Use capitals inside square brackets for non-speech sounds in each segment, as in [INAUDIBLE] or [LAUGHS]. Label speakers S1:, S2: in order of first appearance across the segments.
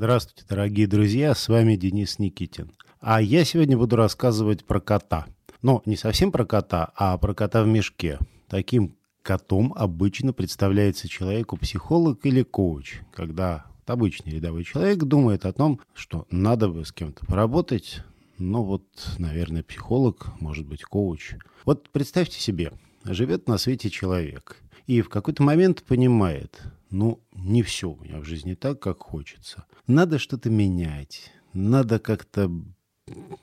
S1: Здравствуйте, дорогие друзья, с вами Денис Никитин. А я сегодня буду рассказывать про кота. Но не совсем про кота, а про кота в мешке. Таким котом обычно представляется человеку психолог или коуч, когда обычный рядовой человек думает о том, что надо бы с кем-то поработать, ну вот, наверное, психолог, может быть, коуч. Вот представьте себе, живет на свете человек и в какой-то момент понимает, ну, не все у меня в жизни так, как хочется. Надо что-то менять, надо как-то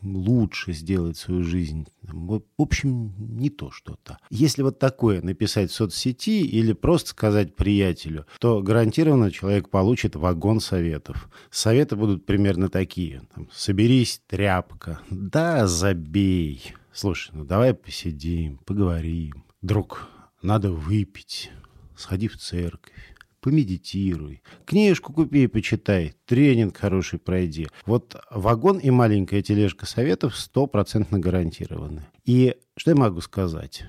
S1: лучше сделать свою жизнь. В общем, не то что-то. Если вот такое написать в соцсети или просто сказать приятелю, то гарантированно человек получит вагон советов. Советы будут примерно такие. Там, Соберись, тряпка. Да, забей. Слушай, ну давай посидим, поговорим. Друг, надо выпить. Сходи в церковь помедитируй, книжку купи и почитай, тренинг хороший пройди. Вот вагон и маленькая тележка советов стопроцентно гарантированы. И что я могу сказать?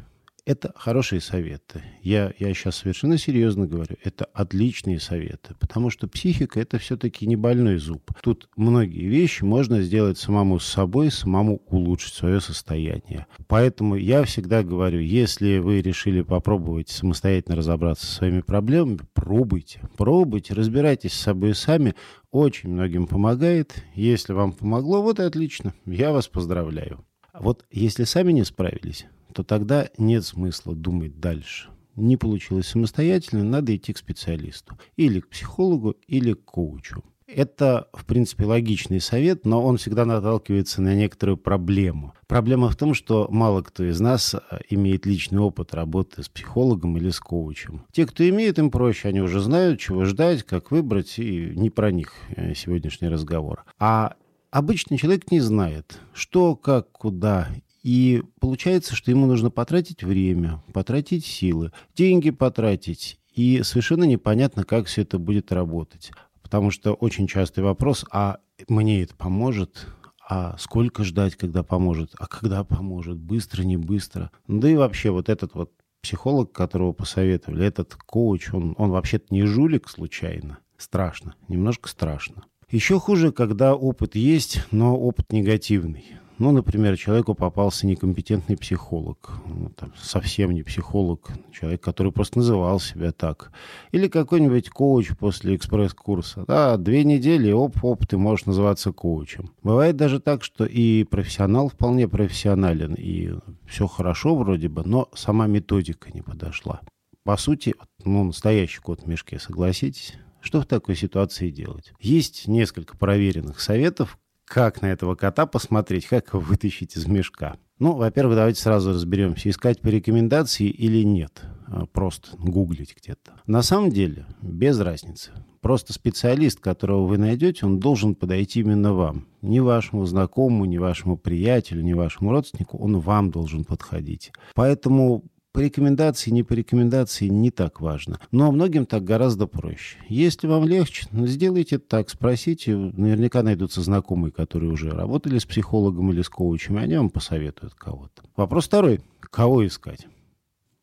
S1: Это хорошие советы. Я, я сейчас совершенно серьезно говорю. Это отличные советы. Потому что психика – это все-таки не больной зуб. Тут многие вещи можно сделать самому с собой, самому улучшить свое состояние. Поэтому я всегда говорю, если вы решили попробовать самостоятельно разобраться со своими проблемами, пробуйте. Пробуйте, разбирайтесь с собой сами. Очень многим помогает. Если вам помогло, вот и отлично. Я вас поздравляю. Вот если сами не справились, то тогда нет смысла думать дальше. Не получилось самостоятельно, надо идти к специалисту. Или к психологу, или к коучу. Это, в принципе, логичный совет, но он всегда наталкивается на некоторую проблему. Проблема в том, что мало кто из нас э, имеет личный опыт работы с психологом или с коучем. Те, кто имеет, им проще, они уже знают, чего ждать, как выбрать, и не про них э, сегодняшний разговор. А обычный человек не знает, что, как, куда и получается, что ему нужно потратить время, потратить силы, деньги потратить. И совершенно непонятно, как все это будет работать. Потому что очень частый вопрос, а мне это поможет? А сколько ждать, когда поможет? А когда поможет? Быстро, не быстро? Да и вообще вот этот вот психолог, которого посоветовали, этот коуч, он, он вообще-то не жулик случайно. Страшно, немножко страшно. Еще хуже, когда опыт есть, но опыт негативный. Ну, например, человеку попался некомпетентный психолог, ну, там, совсем не психолог, человек, который просто называл себя так. Или какой-нибудь коуч после экспресс-курса. Да, две недели, оп-оп, ты можешь называться коучем. Бывает даже так, что и профессионал вполне профессионален, и все хорошо вроде бы, но сама методика не подошла. По сути, ну, настоящий кот в мешке, согласитесь? Что в такой ситуации делать? Есть несколько проверенных советов, как на этого кота посмотреть, как его вытащить из мешка. Ну, во-первых, давайте сразу разберемся, искать по рекомендации или нет. А, просто гуглить где-то. На самом деле, без разницы. Просто специалист, которого вы найдете, он должен подойти именно вам. Ни вашему знакомому, ни вашему приятелю, ни вашему родственнику, он вам должен подходить. Поэтому по рекомендации, не по рекомендации не так важно. Но многим так гораздо проще. Если вам легче, ну, сделайте так, спросите. Наверняка найдутся знакомые, которые уже работали с психологом или с коучем, и они вам посоветуют кого-то. Вопрос второй. Кого искать?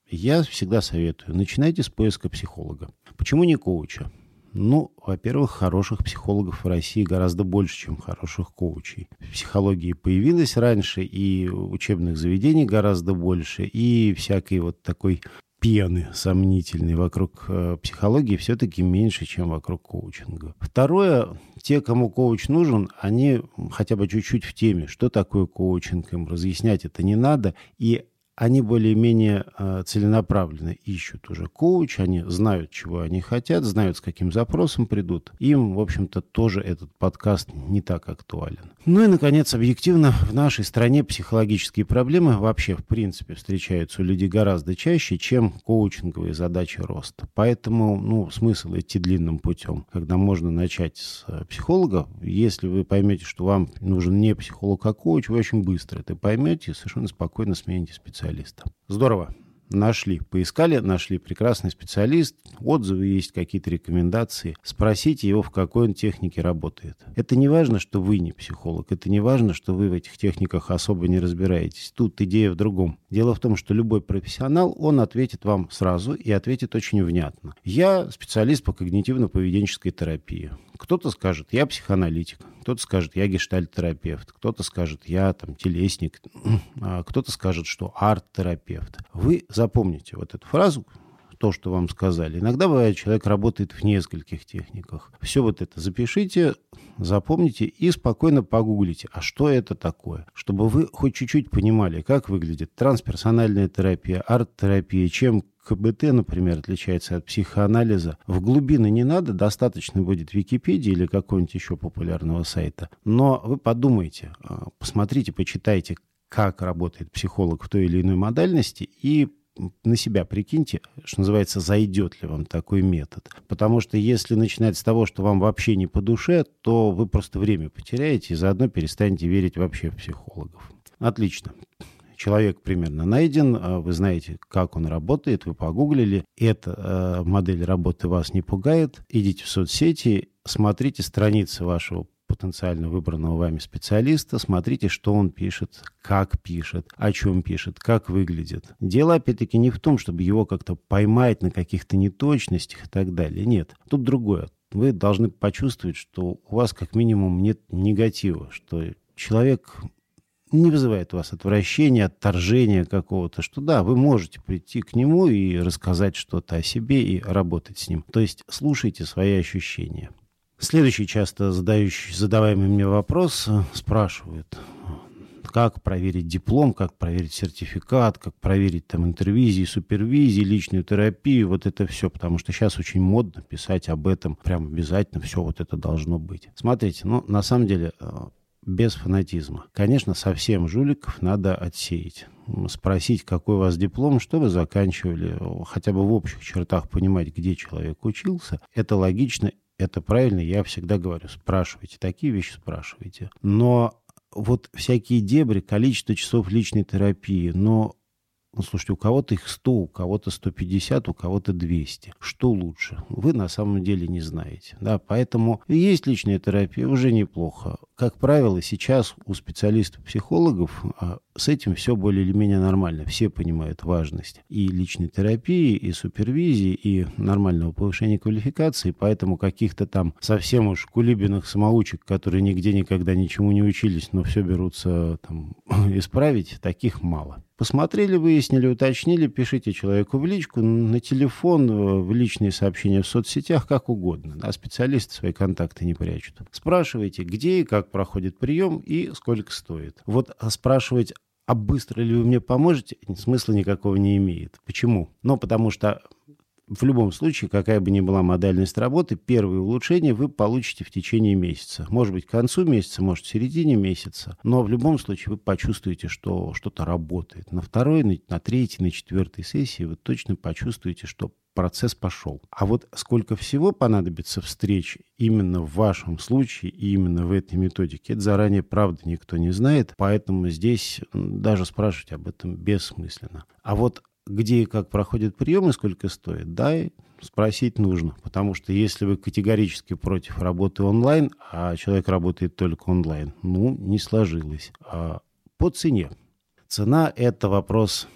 S1: Я всегда советую. Начинайте с поиска психолога. Почему не коуча? Ну, во-первых, хороших психологов в России гораздо больше, чем хороших коучей. Психологии появилась раньше, и учебных заведений гораздо больше, и всякой вот такой пены сомнительной вокруг э, психологии все-таки меньше, чем вокруг коучинга. Второе, те, кому коуч нужен, они хотя бы чуть-чуть в теме, что такое коучинг, им разъяснять это не надо, и они более-менее э, целенаправленно ищут уже коуч, они знают, чего они хотят, знают, с каким запросом придут. Им, в общем-то, тоже этот подкаст не так актуален. Ну и, наконец, объективно, в нашей стране психологические проблемы вообще, в принципе, встречаются у людей гораздо чаще, чем коучинговые задачи роста. Поэтому, ну, смысл идти длинным путем, когда можно начать с э, психолога. Если вы поймете, что вам нужен не психолог, а коуч, вы очень быстро это поймете и совершенно спокойно смените специалиста специалиста. Здорово. Нашли, поискали, нашли прекрасный специалист, отзывы есть, какие-то рекомендации. Спросите его, в какой он технике работает. Это не важно, что вы не психолог, это не важно, что вы в этих техниках особо не разбираетесь. Тут идея в другом. Дело в том, что любой профессионал, он ответит вам сразу и ответит очень внятно. Я специалист по когнитивно-поведенческой терапии. Кто-то скажет, я психоаналитик, кто-то скажет, я гештальт-терапевт, кто-то скажет, я там телесник, а кто-то скажет, что арт-терапевт. Вы запомните вот эту фразу, то, что вам сказали. Иногда бывает, человек работает в нескольких техниках. Все вот это запишите, запомните и спокойно погуглите, а что это такое, чтобы вы хоть чуть-чуть понимали, как выглядит трансперсональная терапия, арт-терапия, чем КБТ, например, отличается от психоанализа. В глубины не надо, достаточно будет Википедии или какого-нибудь еще популярного сайта. Но вы подумайте, а, посмотрите, почитайте, как работает психолог в той или иной модальности и на себя прикиньте, что называется, зайдет ли вам такой метод. Потому что если начинать с того, что вам вообще не по душе, то вы просто время потеряете и заодно перестанете верить вообще в психологов. Отлично. Человек примерно найден, а вы знаете, как он работает, вы погуглили. Эта э, модель работы вас не пугает. Идите в соцсети, смотрите страницы вашего потенциально выбранного вами специалиста, смотрите, что он пишет, как пишет, о чем пишет, как выглядит. Дело, опять-таки, не в том, чтобы его как-то поймать на каких-то неточностях и так далее. Нет, тут другое. Вы должны почувствовать, что у вас как минимум нет негатива, что человек не вызывает у вас отвращения, отторжения какого-то, что да, вы можете прийти к нему и рассказать что-то о себе и работать с ним. То есть слушайте свои ощущения. Следующий часто задающий, задаваемый мне вопрос э, спрашивают, как проверить диплом, как проверить сертификат, как проверить там интервизии, супервизии, личную терапию, вот это все, потому что сейчас очень модно писать об этом, прям обязательно все вот это должно быть. Смотрите, ну, на самом деле, э, без фанатизма. Конечно, совсем жуликов надо отсеять. Спросить, какой у вас диплом, что вы заканчивали, хотя бы в общих чертах понимать, где человек учился, это логично это правильно, я всегда говорю, спрашивайте, такие вещи спрашивайте. Но вот всякие дебри, количество часов личной терапии, но ну, слушайте, у кого-то их 100, у кого-то 150, у кого-то 200. Что лучше? Вы на самом деле не знаете. Да, поэтому есть личная терапия, уже неплохо. Как правило, сейчас у специалистов-психологов а, с этим все более или менее нормально. Все понимают важность и личной терапии, и супервизии, и нормального повышения квалификации. Поэтому каких-то там совсем уж кулибиных самоучек, которые нигде никогда ничему не учились, но все берутся там [LAUGHS] исправить, таких мало. Посмотрели, выяснили, уточнили, пишите человеку в личку, на телефон, э, в личные сообщения в соцсетях, как угодно. А специалисты свои контакты не прячут. Спрашивайте, где и как проходит прием и сколько стоит. Вот спрашивать а быстро ли вы мне поможете, смысла никакого не имеет. Почему? Ну, потому что в любом случае, какая бы ни была модальность работы, первые улучшения вы получите в течение месяца. Может быть, к концу месяца, может, в середине месяца. Но в любом случае вы почувствуете, что что-то работает. На второй, на, третьей, на четвертой сессии вы точно почувствуете, что процесс пошел. А вот сколько всего понадобится встреч именно в вашем случае и именно в этой методике, это заранее, правда, никто не знает, поэтому здесь даже спрашивать об этом бессмысленно. А вот где и как проходит прием и сколько стоит, да, спросить нужно. Потому что если вы категорически против работы онлайн, а человек работает только онлайн, ну, не сложилось. А по цене. Цена – это вопрос,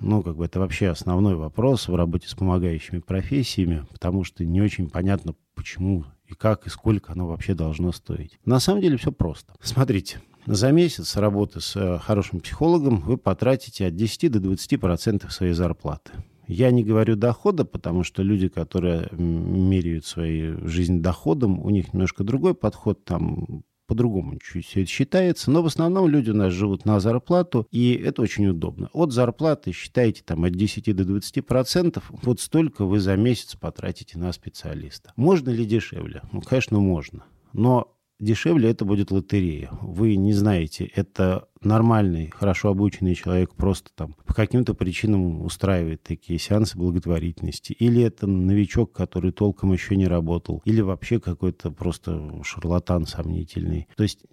S1: ну, как бы это вообще основной вопрос в работе с помогающими профессиями, потому что не очень понятно, почему и как, и сколько оно вообще должно стоить. На самом деле все просто. Смотрите, за месяц работы с э, хорошим психологом вы потратите от 10 до 20% процентов своей зарплаты. Я не говорю дохода, потому что люди, которые меряют свою жизнь доходом, у них немножко другой подход, там по-другому чуть все это считается, но в основном люди у нас живут на зарплату, и это очень удобно. От зарплаты считайте там от 10 до 20 процентов, вот столько вы за месяц потратите на специалиста. Можно ли дешевле? Ну, конечно, можно. Но дешевле это будет лотерея. Вы не знаете, это нормальный, хорошо обученный человек просто там по каким-то причинам устраивает такие сеансы благотворительности. Или это новичок, который толком еще не работал. Или вообще какой-то просто шарлатан сомнительный. То есть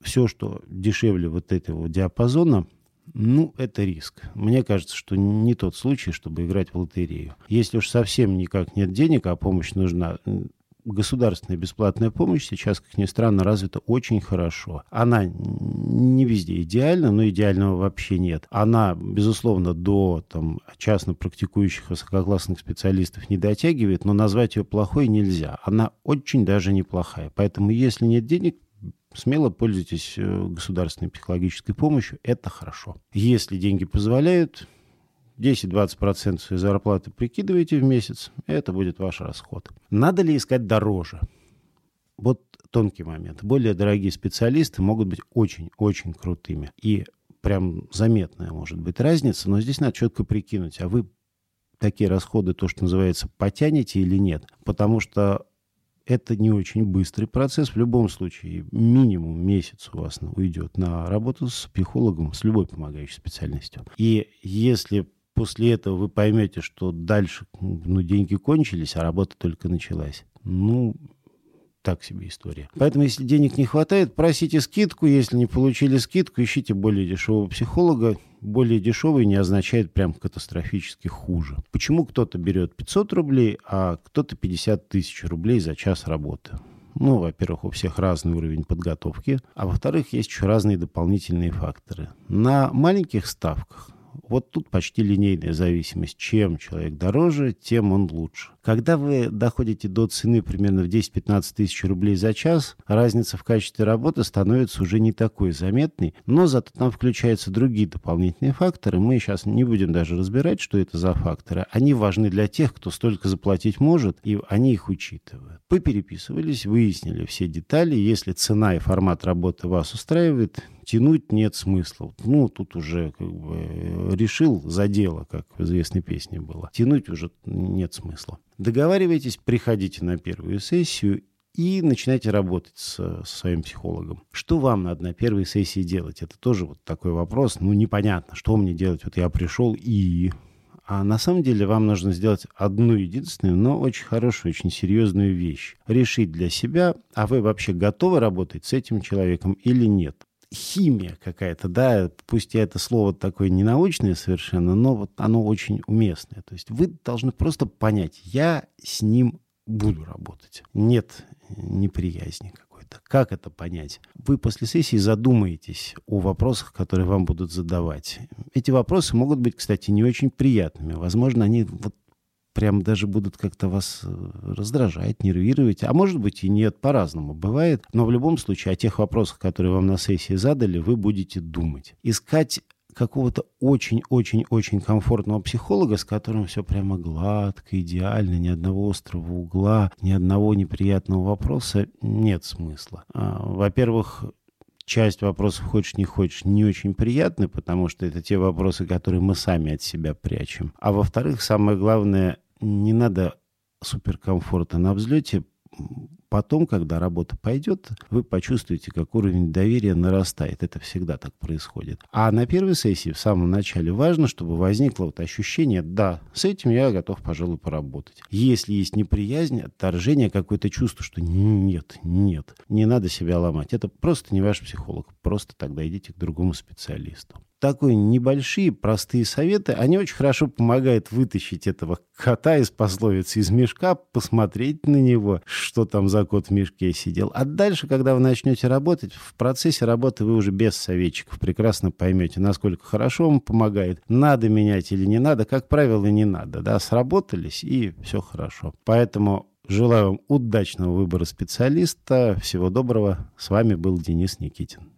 S1: все, что дешевле вот этого диапазона, ну, это риск. Мне кажется, что не тот случай, чтобы играть в лотерею. Если уж совсем никак нет денег, а помощь нужна, государственная бесплатная помощь сейчас, как ни странно, развита очень хорошо. Она не везде идеальна, но идеального вообще нет. Она, безусловно, до там, частно практикующих высококлассных специалистов не дотягивает, но назвать ее плохой нельзя. Она очень даже неплохая. Поэтому, если нет денег, смело пользуйтесь э, государственной психологической помощью, это хорошо. Если деньги позволяют, 10-20% своей зарплаты прикидываете в месяц, это будет ваш расход. Надо ли искать дороже? Вот тонкий момент. Более дорогие специалисты могут быть очень-очень крутыми. И прям заметная может быть разница, но здесь надо четко прикинуть, а вы такие расходы, то, что называется, потянете или нет. Потому что это не очень быстрый процесс. В любом случае, минимум месяц у вас уйдет на работу с психологом, с любой помогающей специальностью. И если после этого вы поймете, что дальше ну, деньги кончились, а работа только началась, ну, так себе история. Поэтому, если денег не хватает, просите скидку. Если не получили скидку, ищите более дешевого психолога. Более дешевый не означает прям катастрофически хуже. Почему кто-то берет 500 рублей, а кто-то 50 тысяч рублей за час работы? Ну, во-первых, у всех разный уровень подготовки, а во-вторых, есть еще разные дополнительные факторы. На маленьких ставках вот тут почти линейная зависимость. Чем человек дороже, тем он лучше. Когда вы доходите до цены примерно в 10-15 тысяч рублей за час, разница в качестве работы становится уже не такой заметной, но зато там включаются другие дополнительные факторы. Мы сейчас не будем даже разбирать, что это за факторы. Они важны для тех, кто столько заплатить может, и они их учитывают. Попереписывались, выяснили все детали. Если цена и формат работы вас устраивает, тянуть нет смысла. Ну, тут уже как бы решил за дело, как в известной песне было. Тянуть уже нет смысла. Договаривайтесь, приходите на первую сессию и начинайте работать со своим психологом. Что вам надо на первой сессии делать? Это тоже вот такой вопрос. Ну, непонятно, что мне делать. Вот я пришел и... А на самом деле вам нужно сделать одну единственную, но очень хорошую, очень серьезную вещь. Решить для себя, а вы вообще готовы работать с этим человеком или нет химия какая-то, да, пусть я это слово такое ненаучное совершенно, но вот оно очень уместное. То есть вы должны просто понять, я с ним буду работать. Нет неприязни какой-то. Как это понять? Вы после сессии задумаетесь о вопросах, которые вам будут задавать. Эти вопросы могут быть, кстати, не очень приятными. Возможно, они вот прям даже будут как-то вас э, раздражать, нервировать. А может быть и нет, по-разному бывает. Но в любом случае о тех вопросах, которые вам на сессии задали, вы будете думать. Искать какого-то очень-очень-очень комфортного психолога, с которым все прямо гладко, идеально, ни одного острого угла, ни одного неприятного вопроса, нет смысла. А, во-первых, часть вопросов, хочешь не хочешь, не очень приятны, потому что это те вопросы, которые мы сами от себя прячем. А во-вторых, самое главное, не надо суперкомфорта на взлете. Потом, когда работа пойдет, вы почувствуете, как уровень доверия нарастает. Это всегда так происходит. А на первой сессии, в самом начале, важно, чтобы возникло вот ощущение, да, с этим я готов, пожалуй, поработать. Если есть неприязнь, отторжение, какое-то чувство, что нет, нет, не надо себя ломать. Это просто не ваш психолог. Просто тогда идите к другому специалисту такой небольшие, простые советы, они очень хорошо помогают вытащить этого кота из пословицы из мешка, посмотреть на него, что там за кот в мешке сидел. А дальше, когда вы начнете работать, в процессе работы вы уже без советчиков прекрасно поймете, насколько хорошо вам помогает, надо менять или не надо. Как правило, не надо. Да? Сработались, и все хорошо. Поэтому желаю вам удачного выбора специалиста. Всего доброго. С вами был Денис Никитин.